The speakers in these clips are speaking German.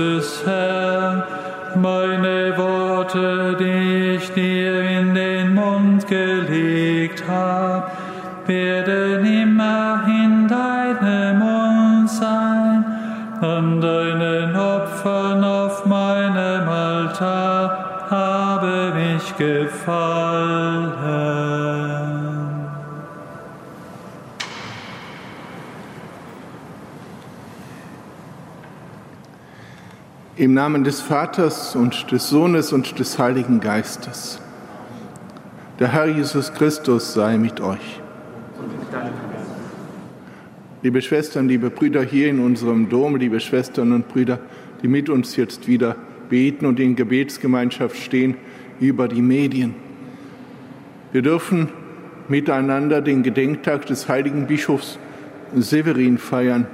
Christus Herr, meine Worte, die Namen des Vaters und des Sohnes und des Heiligen Geistes. Der Herr Jesus Christus sei mit euch. Liebe Schwestern, liebe Brüder hier in unserem Dom, liebe Schwestern und Brüder, die mit uns jetzt wieder beten und in Gebetsgemeinschaft stehen über die Medien. Wir dürfen miteinander den Gedenktag des heiligen Bischofs Severin feiern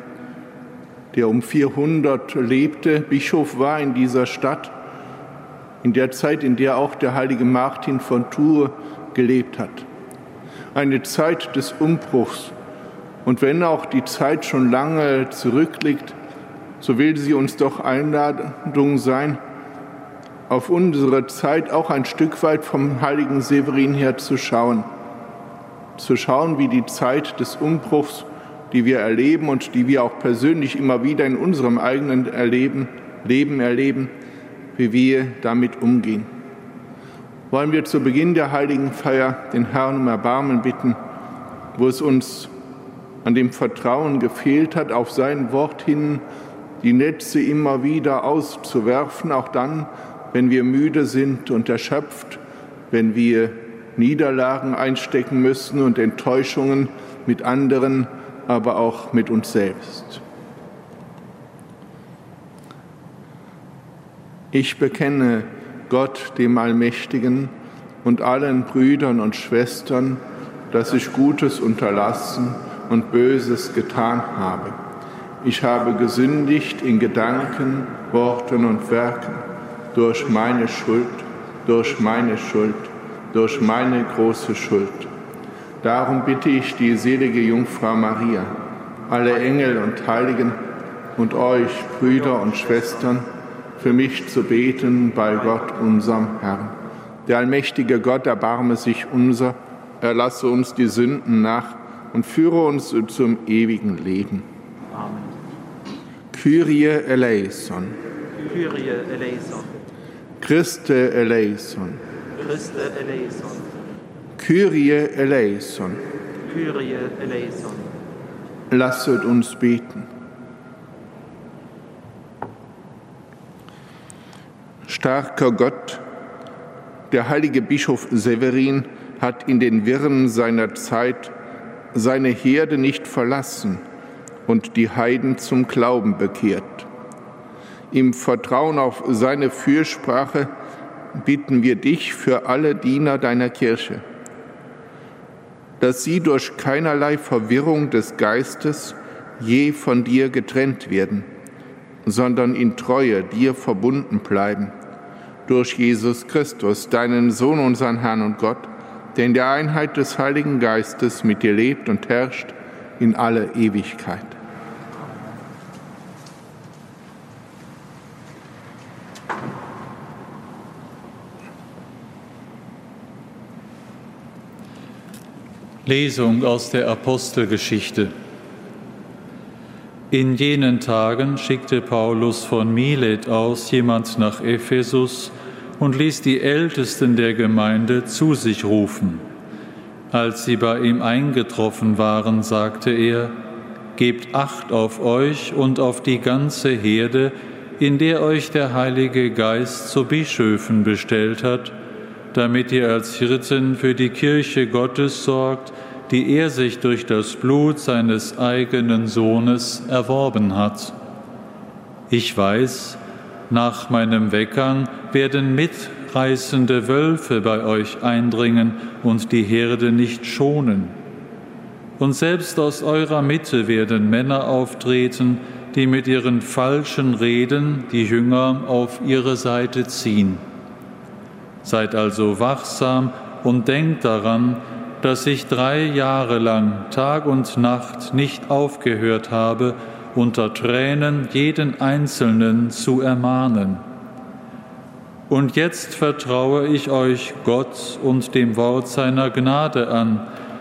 der um 400 lebte, Bischof war in dieser Stadt, in der Zeit, in der auch der heilige Martin von Tours gelebt hat. Eine Zeit des Umbruchs. Und wenn auch die Zeit schon lange zurückliegt, so will sie uns doch Einladung sein, auf unsere Zeit auch ein Stück weit vom heiligen Severin her zu schauen. Zu schauen, wie die Zeit des Umbruchs die wir erleben und die wir auch persönlich immer wieder in unserem eigenen Erleben, Leben erleben, wie wir damit umgehen. Wollen wir zu Beginn der heiligen Feier den Herrn um Erbarmen bitten, wo es uns an dem Vertrauen gefehlt hat, auf sein Wort hin die Netze immer wieder auszuwerfen, auch dann, wenn wir müde sind und erschöpft, wenn wir Niederlagen einstecken müssen und Enttäuschungen mit anderen aber auch mit uns selbst. Ich bekenne Gott, dem Allmächtigen, und allen Brüdern und Schwestern, dass ich Gutes unterlassen und Böses getan habe. Ich habe gesündigt in Gedanken, Worten und Werken, durch meine Schuld, durch meine Schuld, durch meine große Schuld. Darum bitte ich die selige Jungfrau Maria, alle Engel und Heiligen und euch, Brüder und Schwestern, für mich zu beten bei Gott, unserem Herrn. Der allmächtige Gott erbarme sich unser, erlasse uns die Sünden nach und führe uns zum ewigen Leben. Amen. Kyrie eleison. Kyrie eleison. Christe eleison. Christe eleison. Kyrie eleison. Kyrie eleison. Lasset uns beten. Starker Gott, der heilige Bischof Severin hat in den Wirren seiner Zeit seine Herde nicht verlassen und die Heiden zum Glauben bekehrt. Im Vertrauen auf seine Fürsprache bitten wir dich für alle Diener deiner Kirche dass sie durch keinerlei Verwirrung des Geistes je von dir getrennt werden, sondern in Treue dir verbunden bleiben, durch Jesus Christus, deinen Sohn, unseren Herrn und Gott, der in der Einheit des Heiligen Geistes mit dir lebt und herrscht in alle Ewigkeit. Lesung aus der Apostelgeschichte. In jenen Tagen schickte Paulus von Milet aus jemand nach Ephesus und ließ die Ältesten der Gemeinde zu sich rufen. Als sie bei ihm eingetroffen waren, sagte er, Gebt acht auf euch und auf die ganze Herde, in der euch der Heilige Geist zu Bischöfen bestellt hat, damit ihr als Hirten für die Kirche Gottes sorgt, die er sich durch das Blut seines eigenen Sohnes erworben hat. Ich weiß, nach meinem Weggang werden mitreißende Wölfe bei euch eindringen und die Herde nicht schonen. Und selbst aus eurer Mitte werden Männer auftreten, die mit ihren falschen Reden die Jünger auf ihre Seite ziehen. Seid also wachsam und denkt daran, dass ich drei Jahre lang Tag und Nacht nicht aufgehört habe, unter Tränen jeden Einzelnen zu ermahnen. Und jetzt vertraue ich euch Gott und dem Wort seiner Gnade an,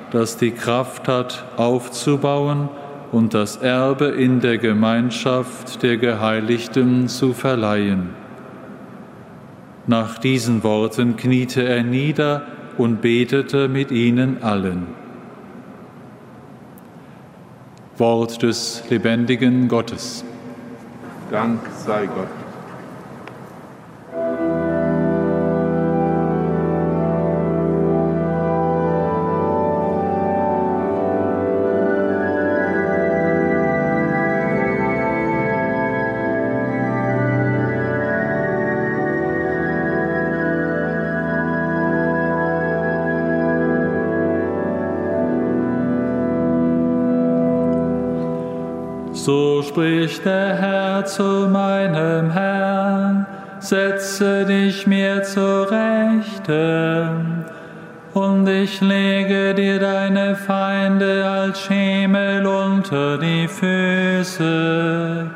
das die Kraft hat, aufzubauen und das Erbe in der Gemeinschaft der Geheiligten zu verleihen. Nach diesen Worten kniete er nieder und betete mit ihnen allen. Wort des lebendigen Gottes. Dank sei Gott. Zu meinem Herrn, setze dich mir zur Rechten, und ich lege dir deine Feinde als Schemel unter die Füße.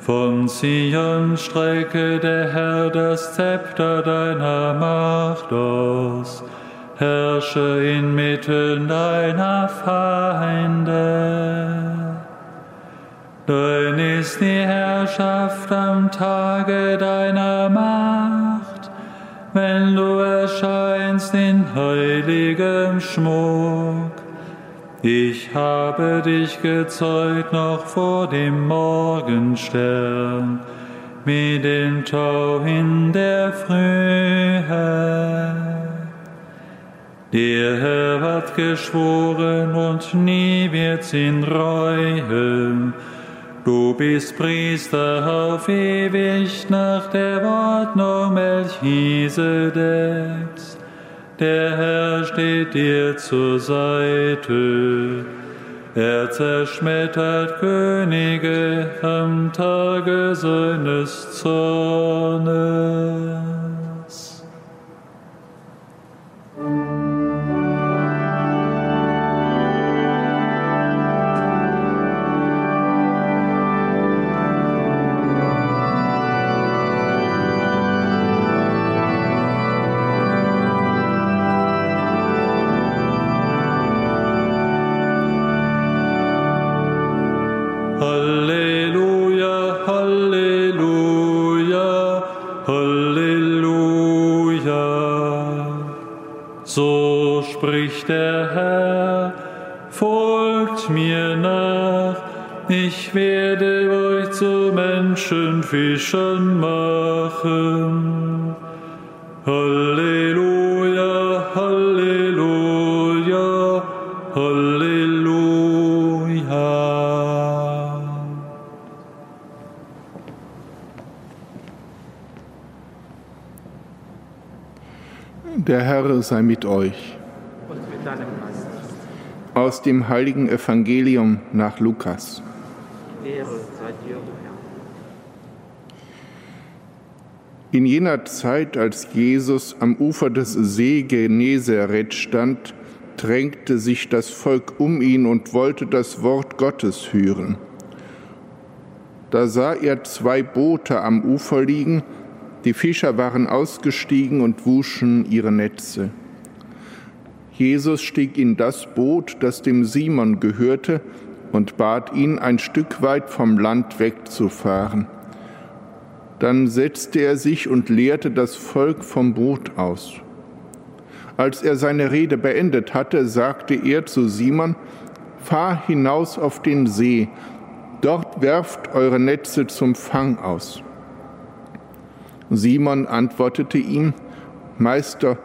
Von Zion strecke der Herr das Zepter deiner Macht aus, herrsche inmitten deiner Feinde. Dein ist die Herrschaft am Tage deiner Macht, wenn du erscheinst in heiligem Schmuck. Ich habe dich gezeugt noch vor dem Morgenstern, mit dem Tau in der Frühe. Der Herr hat geschworen und nie wird's ihn reuen Du bist Priester auf ewig nach der Ordnung Melchisedeks. Der Herr steht dir zur Seite. Er zerschmettert Könige am Tage seines Zornes. Menschenfischern machen. Halleluja, Halleluja, Halleluja. Der Herr sei mit euch. Aus dem heiligen Evangelium nach Lukas. Ehre sei dir, In jener Zeit, als Jesus am Ufer des See Genezareth stand, drängte sich das Volk um ihn und wollte das Wort Gottes hören. Da sah er zwei Boote am Ufer liegen, die Fischer waren ausgestiegen und wuschen ihre Netze. Jesus stieg in das Boot, das dem Simon gehörte, und bat ihn, ein Stück weit vom Land wegzufahren. Dann setzte er sich und lehrte das Volk vom Brot aus. Als er seine Rede beendet hatte, sagte er zu Simon, Fahr hinaus auf den See, dort werft eure Netze zum Fang aus. Simon antwortete ihm, Meister,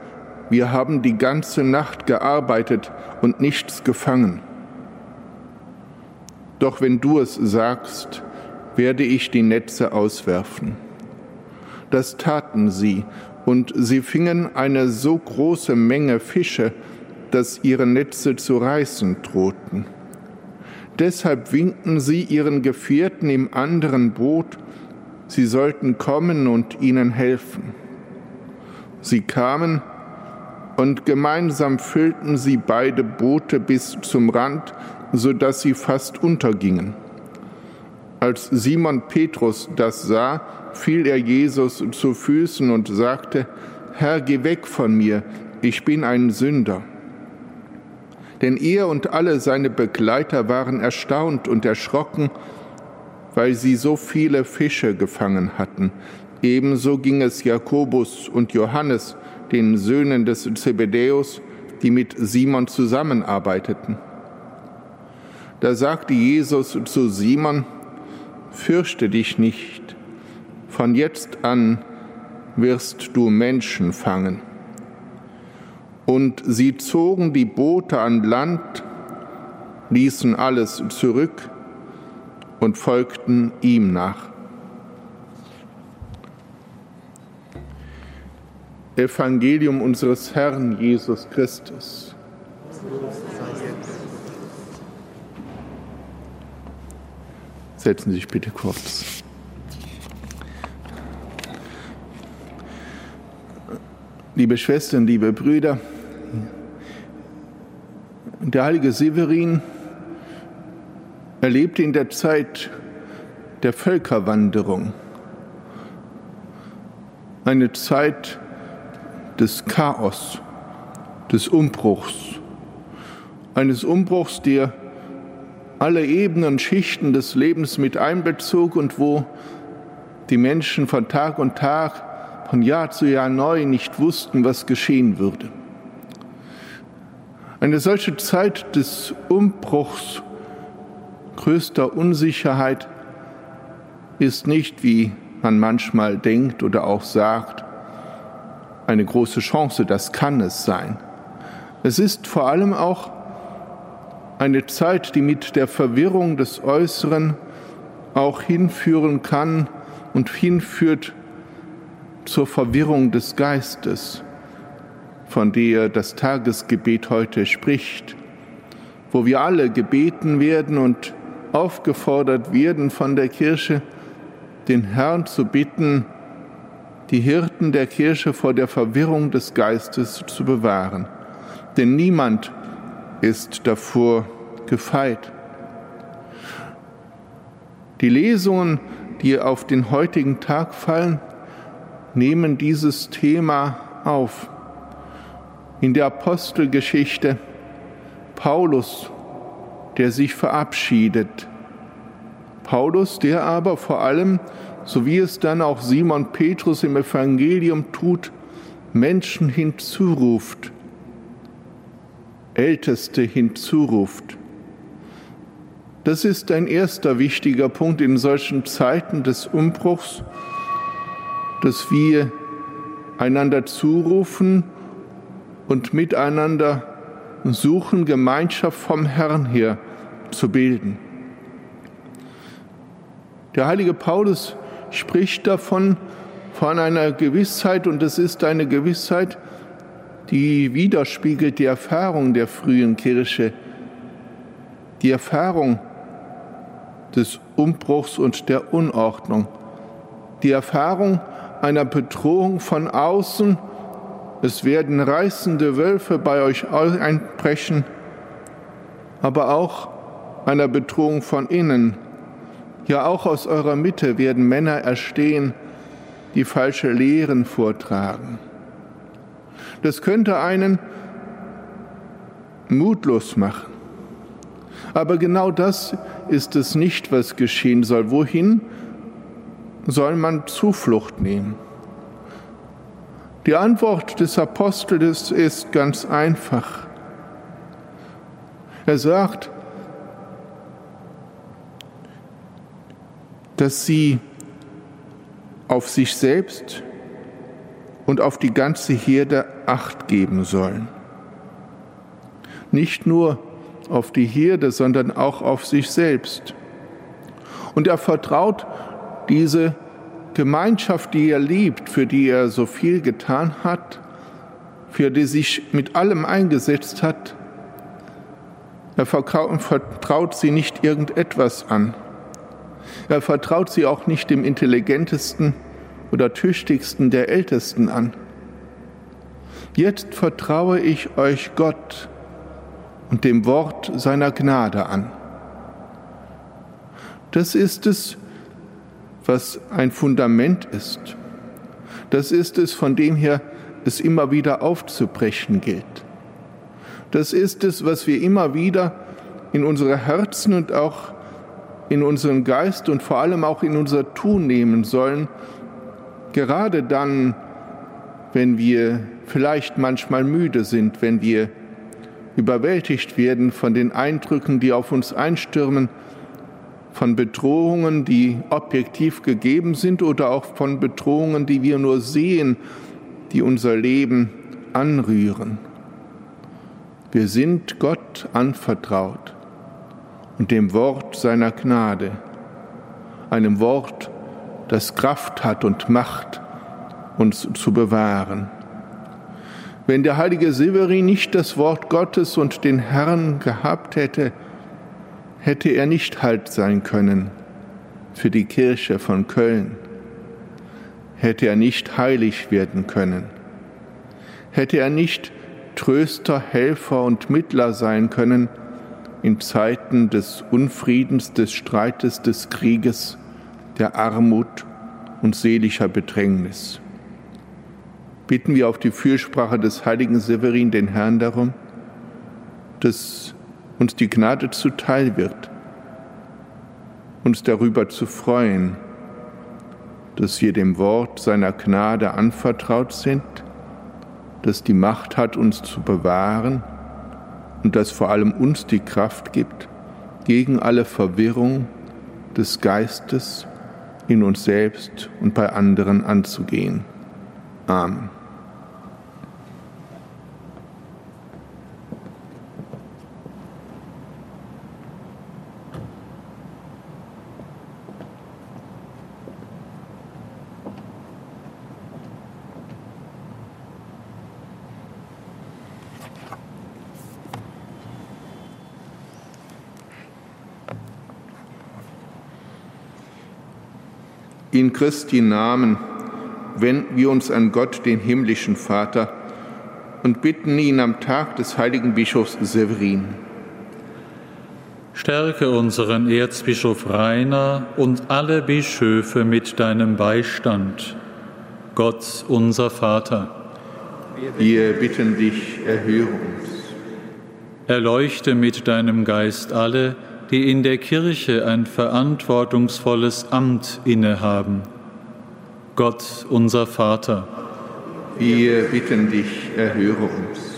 wir haben die ganze Nacht gearbeitet und nichts gefangen. Doch wenn du es sagst, werde ich die Netze auswerfen. Das taten sie, und sie fingen eine so große Menge Fische, dass ihre Netze zu reißen drohten. Deshalb winkten sie ihren Gefährten im anderen Boot, sie sollten kommen und ihnen helfen. Sie kamen, und gemeinsam füllten sie beide Boote bis zum Rand, so dass sie fast untergingen. Als Simon Petrus das sah, fiel er Jesus zu Füßen und sagte, Herr, geh weg von mir, ich bin ein Sünder. Denn er und alle seine Begleiter waren erstaunt und erschrocken, weil sie so viele Fische gefangen hatten. Ebenso ging es Jakobus und Johannes, den Söhnen des Zebedäus, die mit Simon zusammenarbeiteten. Da sagte Jesus zu Simon, Fürchte dich nicht, von jetzt an wirst du Menschen fangen. Und sie zogen die Boote an Land, ließen alles zurück und folgten ihm nach. Evangelium unseres Herrn Jesus Christus. Setzen Sie sich bitte kurz. Liebe Schwestern, liebe Brüder, der heilige Severin erlebte in der Zeit der Völkerwanderung eine Zeit, des Chaos, des Umbruchs, eines Umbruchs, der alle Ebenen und Schichten des Lebens mit einbezog und wo die Menschen von Tag und Tag, von Jahr zu Jahr neu nicht wussten, was geschehen würde. Eine solche Zeit des Umbruchs, größter Unsicherheit ist nicht, wie man manchmal denkt oder auch sagt, eine große Chance, das kann es sein. Es ist vor allem auch eine Zeit, die mit der Verwirrung des Äußeren auch hinführen kann und hinführt zur Verwirrung des Geistes, von der das Tagesgebet heute spricht, wo wir alle gebeten werden und aufgefordert werden von der Kirche, den Herrn zu bitten, die Hirten der Kirche vor der Verwirrung des Geistes zu bewahren. Denn niemand ist davor gefeit. Die Lesungen, die auf den heutigen Tag fallen, nehmen dieses Thema auf. In der Apostelgeschichte Paulus, der sich verabschiedet. Paulus, der aber vor allem so wie es dann auch Simon Petrus im Evangelium tut, Menschen hinzuruft, Älteste hinzuruft. Das ist ein erster wichtiger Punkt in solchen Zeiten des Umbruchs, dass wir einander zurufen und miteinander suchen, Gemeinschaft vom Herrn her zu bilden. Der heilige Paulus spricht davon, von einer Gewissheit, und es ist eine Gewissheit, die widerspiegelt die Erfahrung der frühen Kirche, die Erfahrung des Umbruchs und der Unordnung, die Erfahrung einer Bedrohung von außen, es werden reißende Wölfe bei euch einbrechen, aber auch einer Bedrohung von innen, ja, auch aus eurer Mitte werden Männer erstehen, die falsche Lehren vortragen. Das könnte einen mutlos machen. Aber genau das ist es nicht, was geschehen soll. Wohin soll man Zuflucht nehmen? Die Antwort des Apostels ist ganz einfach. Er sagt, dass sie auf sich selbst und auf die ganze Herde acht geben sollen. Nicht nur auf die Herde, sondern auch auf sich selbst. Und er vertraut diese Gemeinschaft, die er liebt, für die er so viel getan hat, für die sich mit allem eingesetzt hat. Er vertraut sie nicht irgendetwas an. Er vertraut sie auch nicht dem intelligentesten oder tüchtigsten der Ältesten an. Jetzt vertraue ich euch Gott und dem Wort seiner Gnade an. Das ist es, was ein Fundament ist. Das ist es, von dem her es immer wieder aufzubrechen gilt. Das ist es, was wir immer wieder in unsere Herzen und auch in unseren Geist und vor allem auch in unser Tun nehmen sollen, gerade dann, wenn wir vielleicht manchmal müde sind, wenn wir überwältigt werden von den Eindrücken, die auf uns einstürmen, von Bedrohungen, die objektiv gegeben sind oder auch von Bedrohungen, die wir nur sehen, die unser Leben anrühren. Wir sind Gott anvertraut und dem Wort seiner Gnade, einem Wort, das Kraft hat und Macht, uns zu bewahren. Wenn der heilige Severin nicht das Wort Gottes und den Herrn gehabt hätte, hätte er nicht Halt sein können für die Kirche von Köln, hätte er nicht heilig werden können, hätte er nicht Tröster, Helfer und Mittler sein können in Zeiten des Unfriedens, des Streites, des Krieges, der Armut und seelischer Bedrängnis. Bitten wir auf die Fürsprache des heiligen Severin den Herrn darum, dass uns die Gnade zuteil wird, uns darüber zu freuen, dass wir dem Wort seiner Gnade anvertraut sind, das die Macht hat, uns zu bewahren und das vor allem uns die Kraft gibt, gegen alle Verwirrung des Geistes in uns selbst und bei anderen anzugehen. Amen. In Christi Namen wenden wir uns an Gott, den himmlischen Vater, und bitten ihn am Tag des heiligen Bischofs Severin. Stärke unseren Erzbischof Rainer und alle Bischöfe mit deinem Beistand. Gott, unser Vater. Wir bitten dich, erhöre uns. Erleuchte mit deinem Geist alle, die in der Kirche ein verantwortungsvolles Amt innehaben. Gott, unser Vater. Wir bitten dich, erhöre uns.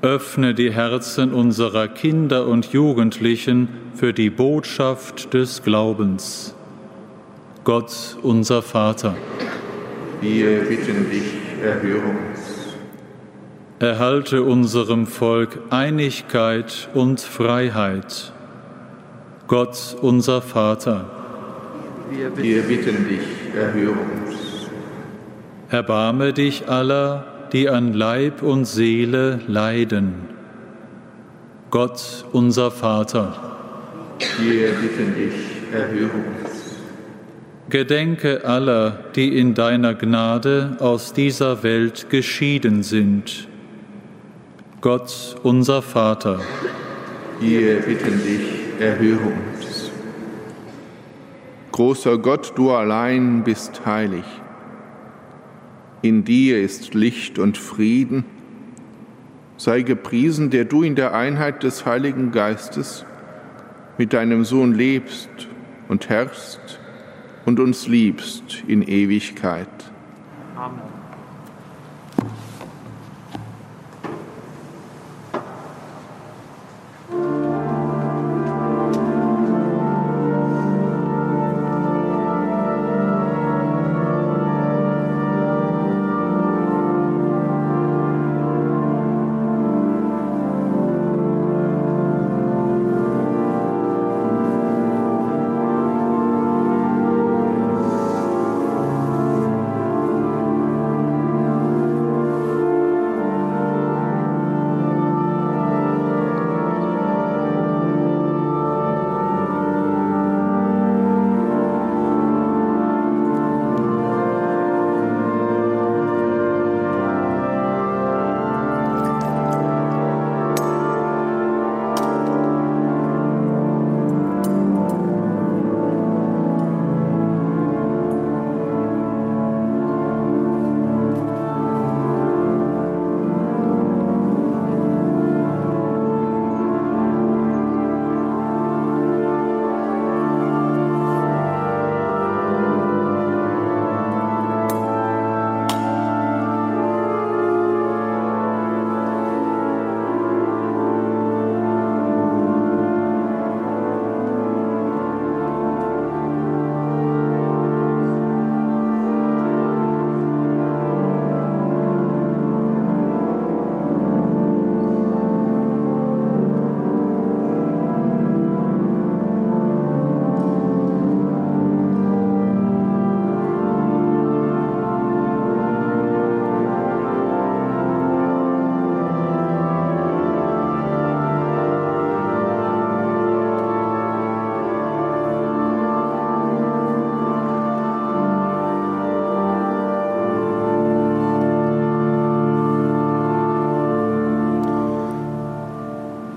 Öffne die Herzen unserer Kinder und Jugendlichen für die Botschaft des Glaubens. Gott, unser Vater. Wir bitten dich, erhöre uns. Erhalte unserem Volk Einigkeit und Freiheit. Gott, unser Vater. Wir bitten dich, erhöre uns. Erbarme dich aller, die an Leib und Seele leiden. Gott, unser Vater. Wir bitten dich, erhöre uns. Gedenke aller, die in deiner Gnade aus dieser Welt geschieden sind Gott, unser Vater. Wir bitten dich, erhöre uns. Großer Gott, du allein bist heilig. In dir ist Licht und Frieden. Sei gepriesen, der du in der Einheit des Heiligen Geistes mit deinem Sohn lebst und herrschst und uns liebst in Ewigkeit. Amen.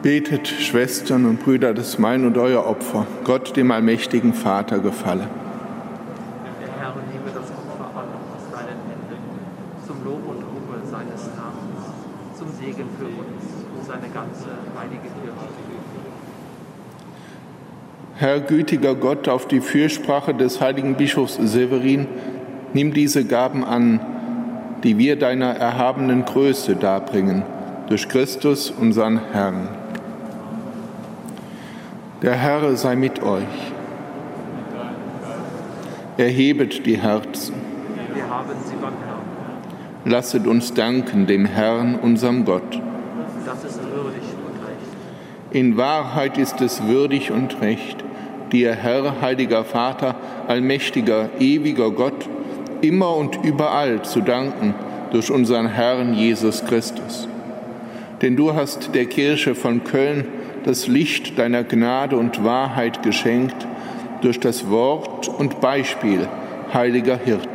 Betet, Schwestern und Brüder, dass mein und euer Opfer Gott, dem allmächtigen Vater, gefalle. Der Herr nehme das Opfer an aus deinen Händen, zum Lob und Ruhe seines Namens, zum Segen für uns und seine ganze heilige Kirche. Herr gütiger Gott, auf die Fürsprache des heiligen Bischofs Severin, nimm diese Gaben an, die wir deiner erhabenen Größe darbringen, durch Christus, unseren Herrn. Der Herr sei mit euch. Erhebet die Herzen. Wir haben sie beim Herrn. Lasset uns danken dem Herrn, unserem Gott. Das ist würdig und recht. In Wahrheit ist es würdig und recht, dir, Herr, heiliger Vater, allmächtiger, ewiger Gott, immer und überall zu danken durch unseren Herrn Jesus Christus. Denn du hast der Kirche von Köln das Licht deiner Gnade und Wahrheit geschenkt durch das Wort und Beispiel heiliger Hirten.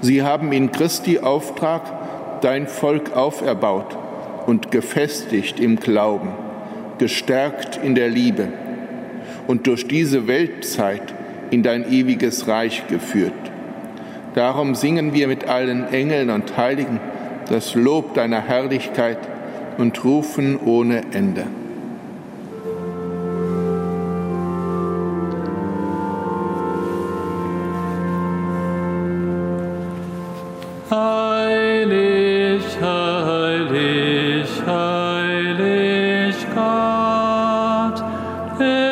Sie haben in Christi Auftrag dein Volk auferbaut und gefestigt im Glauben, gestärkt in der Liebe und durch diese Weltzeit in dein ewiges Reich geführt. Darum singen wir mit allen Engeln und Heiligen das Lob deiner Herrlichkeit und rufen ohne Ende. Im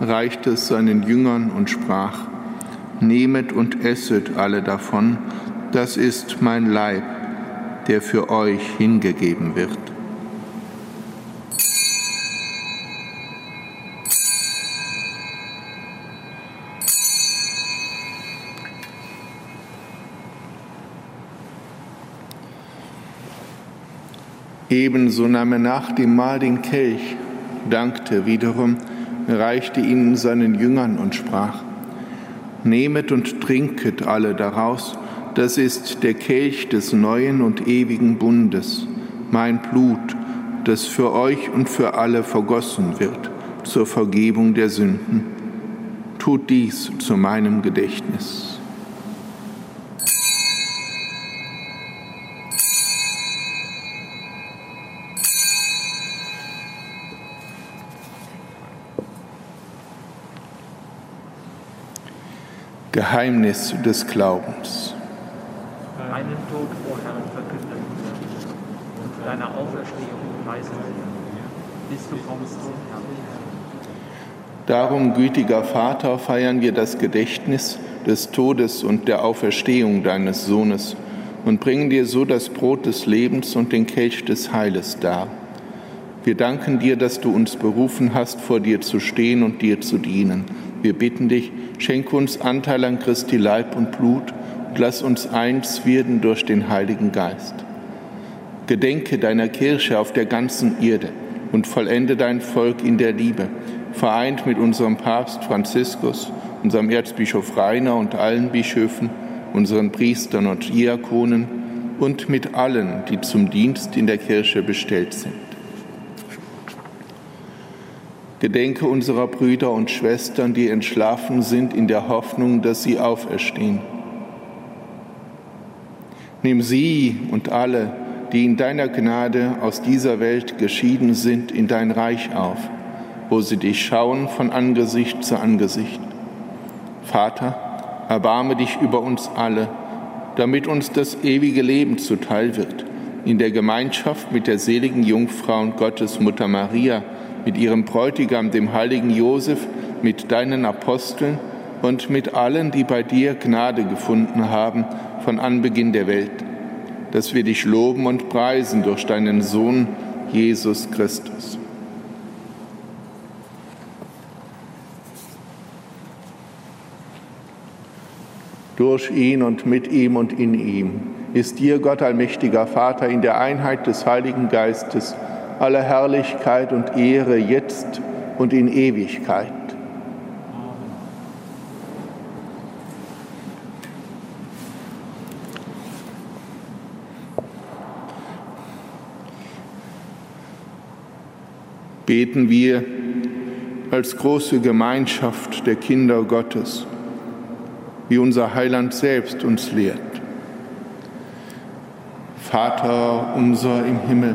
reichte es seinen Jüngern und sprach, Nehmet und esset alle davon, das ist mein Leib, der für euch hingegeben wird. Ebenso nahm er nach dem Mahl den Kelch, dankte wiederum, reichte ihn seinen Jüngern und sprach, Nehmet und trinket alle daraus, das ist der Kelch des neuen und ewigen Bundes, mein Blut, das für euch und für alle vergossen wird zur Vergebung der Sünden. Tut dies zu meinem Gedächtnis. Geheimnis des Glaubens. Deinen Tod, o Herr, verkünden wir und deiner Auferstehung preisen wir, bis du kommst, o Herr. Darum, gütiger Vater, feiern wir das Gedächtnis des Todes und der Auferstehung deines Sohnes und bringen dir so das Brot des Lebens und den Kelch des Heiles dar. Wir danken dir, dass du uns berufen hast, vor dir zu stehen und dir zu dienen. Wir bitten dich, schenke uns Anteil an Christi Leib und Blut und lass uns eins werden durch den Heiligen Geist. Gedenke deiner Kirche auf der ganzen Erde und vollende dein Volk in der Liebe, vereint mit unserem Papst Franziskus, unserem Erzbischof Rainer und allen Bischöfen, unseren Priestern und Diakonen und mit allen, die zum Dienst in der Kirche bestellt sind. Gedenke unserer Brüder und Schwestern, die entschlafen sind in der Hoffnung, dass sie auferstehen. Nimm sie und alle, die in deiner Gnade aus dieser Welt geschieden sind, in dein Reich auf, wo sie dich schauen von Angesicht zu Angesicht. Vater, erbarme dich über uns alle, damit uns das ewige Leben zuteil wird, in der Gemeinschaft mit der seligen Jungfrau und Gottes Mutter Maria, mit ihrem Bräutigam, dem heiligen Josef, mit deinen Aposteln und mit allen, die bei dir Gnade gefunden haben von Anbeginn der Welt dass wir dich loben und preisen durch deinen Sohn Jesus Christus. Durch ihn und mit ihm und in ihm ist dir, Gott allmächtiger Vater, in der Einheit des Heiligen Geistes alle Herrlichkeit und Ehre jetzt und in Ewigkeit. beten wir als große Gemeinschaft der Kinder Gottes, wie unser Heiland selbst uns lehrt. Vater unser im Himmel,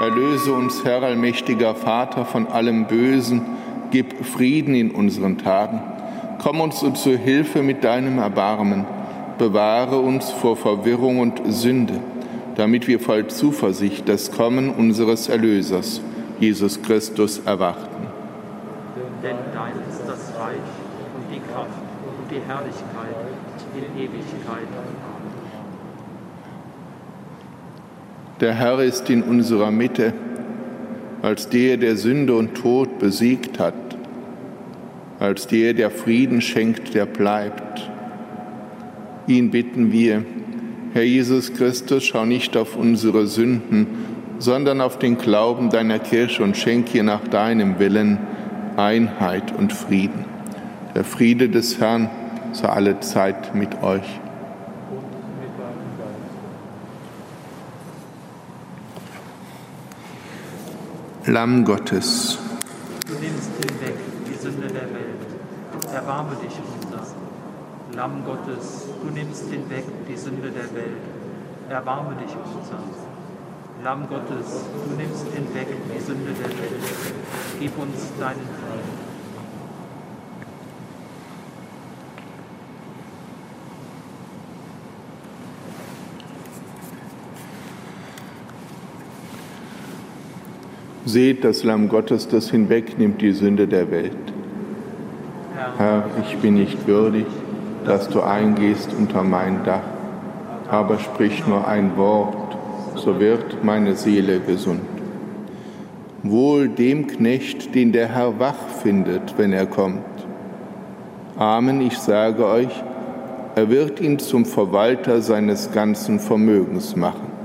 Erlöse uns, Herr allmächtiger Vater, von allem Bösen, gib Frieden in unseren Tagen. Komm uns zu Hilfe mit deinem Erbarmen. Bewahre uns vor Verwirrung und Sünde, damit wir voll Zuversicht das Kommen unseres Erlösers, Jesus Christus, erwarten denn dein ist das Reich und die Kraft und die Herrlichkeit in Ewigkeit. Der Herr ist in unserer Mitte, als der, der Sünde und Tod besiegt hat, als der, der Frieden schenkt, der bleibt. Ihn bitten wir, Herr Jesus Christus, schau nicht auf unsere Sünden, sondern auf den Glauben deiner Kirche und schenk ihr nach deinem Willen Einheit und Frieden. Der Friede des Herrn sei alle Zeit mit euch. Lamm Gottes. Du nimmst hinweg die Sünde der Welt. Erbarme dich unser. Lamm Gottes, du nimmst hinweg die Sünde der Welt. Erbarme dich unser. Lamm Gottes, du nimmst hinweg die Sünde der Welt. Gib uns deinen Frieden. Seht das Lamm Gottes, das hinwegnimmt die Sünde der Welt. Herr, ich bin nicht würdig, dass du eingehst unter mein Dach, aber sprich nur ein Wort so wird meine Seele gesund. Wohl dem Knecht, den der Herr wach findet, wenn er kommt. Amen, ich sage euch, er wird ihn zum Verwalter seines ganzen Vermögens machen.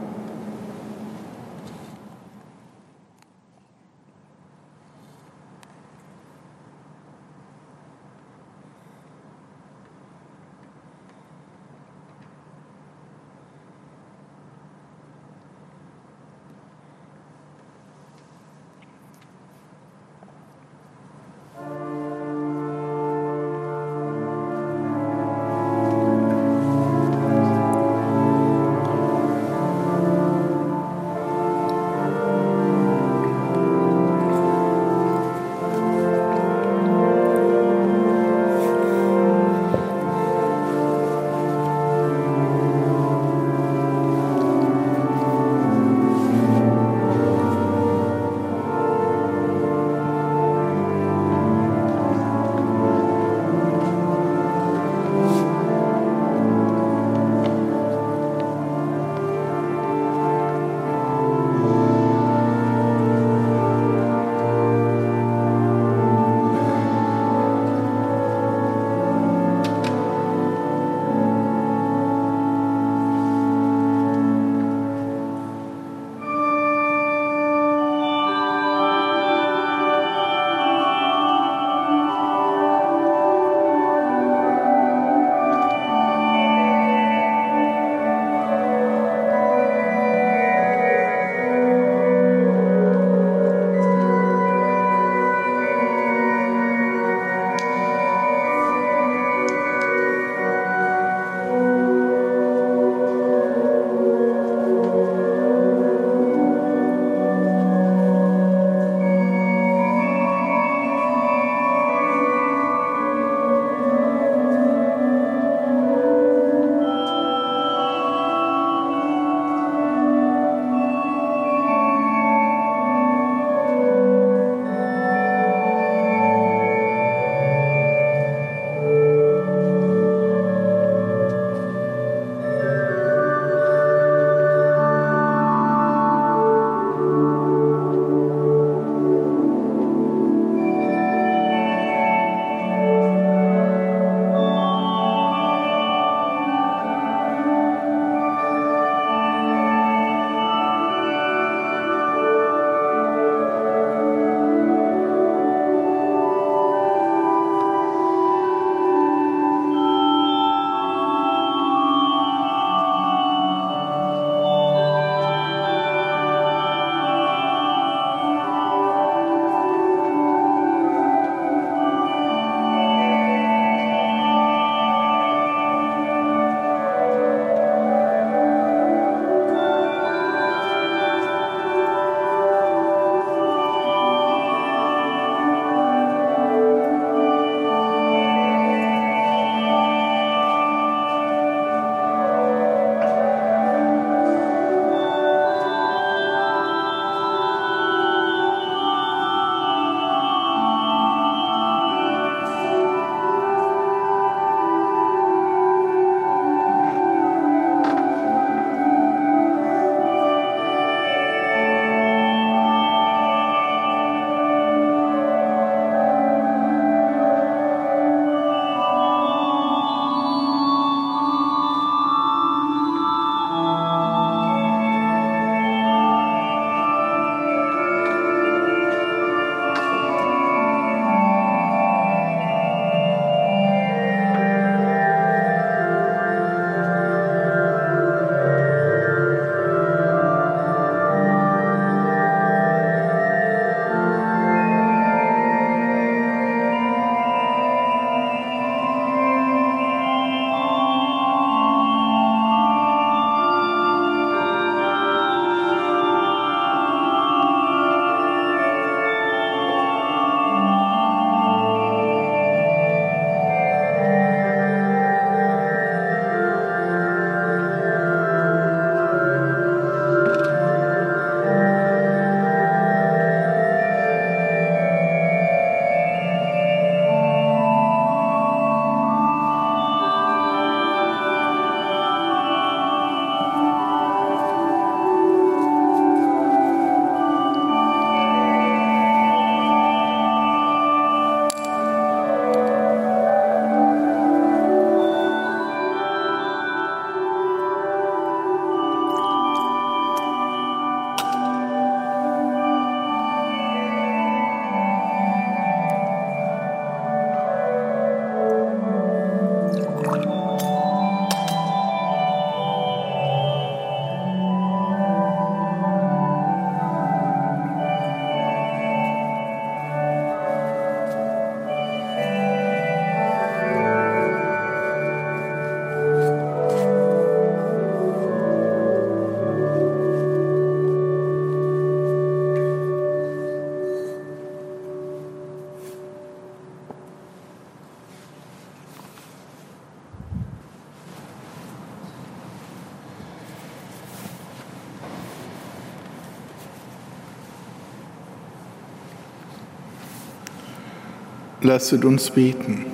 Lasset uns beten.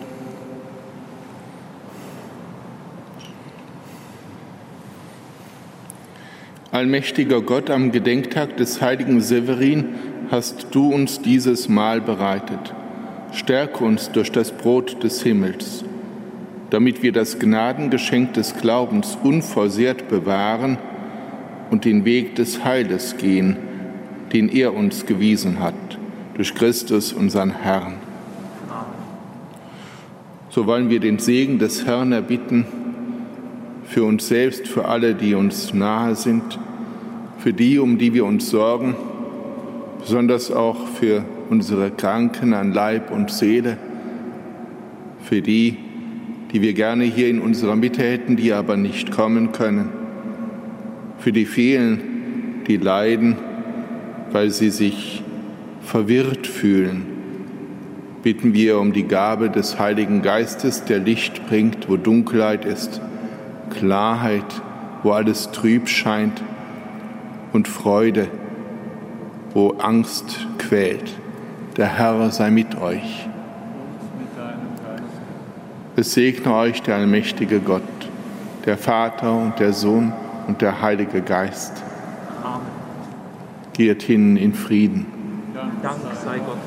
Allmächtiger Gott, am Gedenktag des heiligen Severin hast du uns dieses Mahl bereitet. Stärke uns durch das Brot des Himmels, damit wir das Gnadengeschenk des Glaubens unversehrt bewahren und den Weg des Heiles gehen, den er uns gewiesen hat, durch Christus, unseren Herrn. So wollen wir den Segen des Herrn erbitten für uns selbst, für alle, die uns nahe sind, für die, um die wir uns sorgen, besonders auch für unsere Kranken an Leib und Seele, für die, die wir gerne hier in unserer Mitte hätten, die aber nicht kommen können, für die vielen, die leiden, weil sie sich verwirrt fühlen, bitten wir um die Gabe des Heiligen Geistes, der Licht bringt, wo Dunkelheit ist Klarheit, wo alles trüb scheint und Freude, wo Angst quält. Der Herr sei mit euch. Es segne euch der allmächtige Gott, der Vater und der Sohn und der Heilige Geist. Amen. Geht hin in Frieden. Dank sei Gott.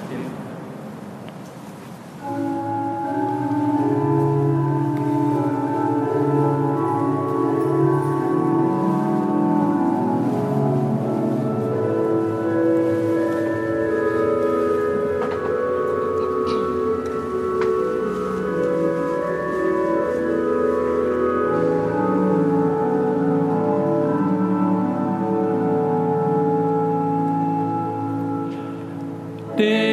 day.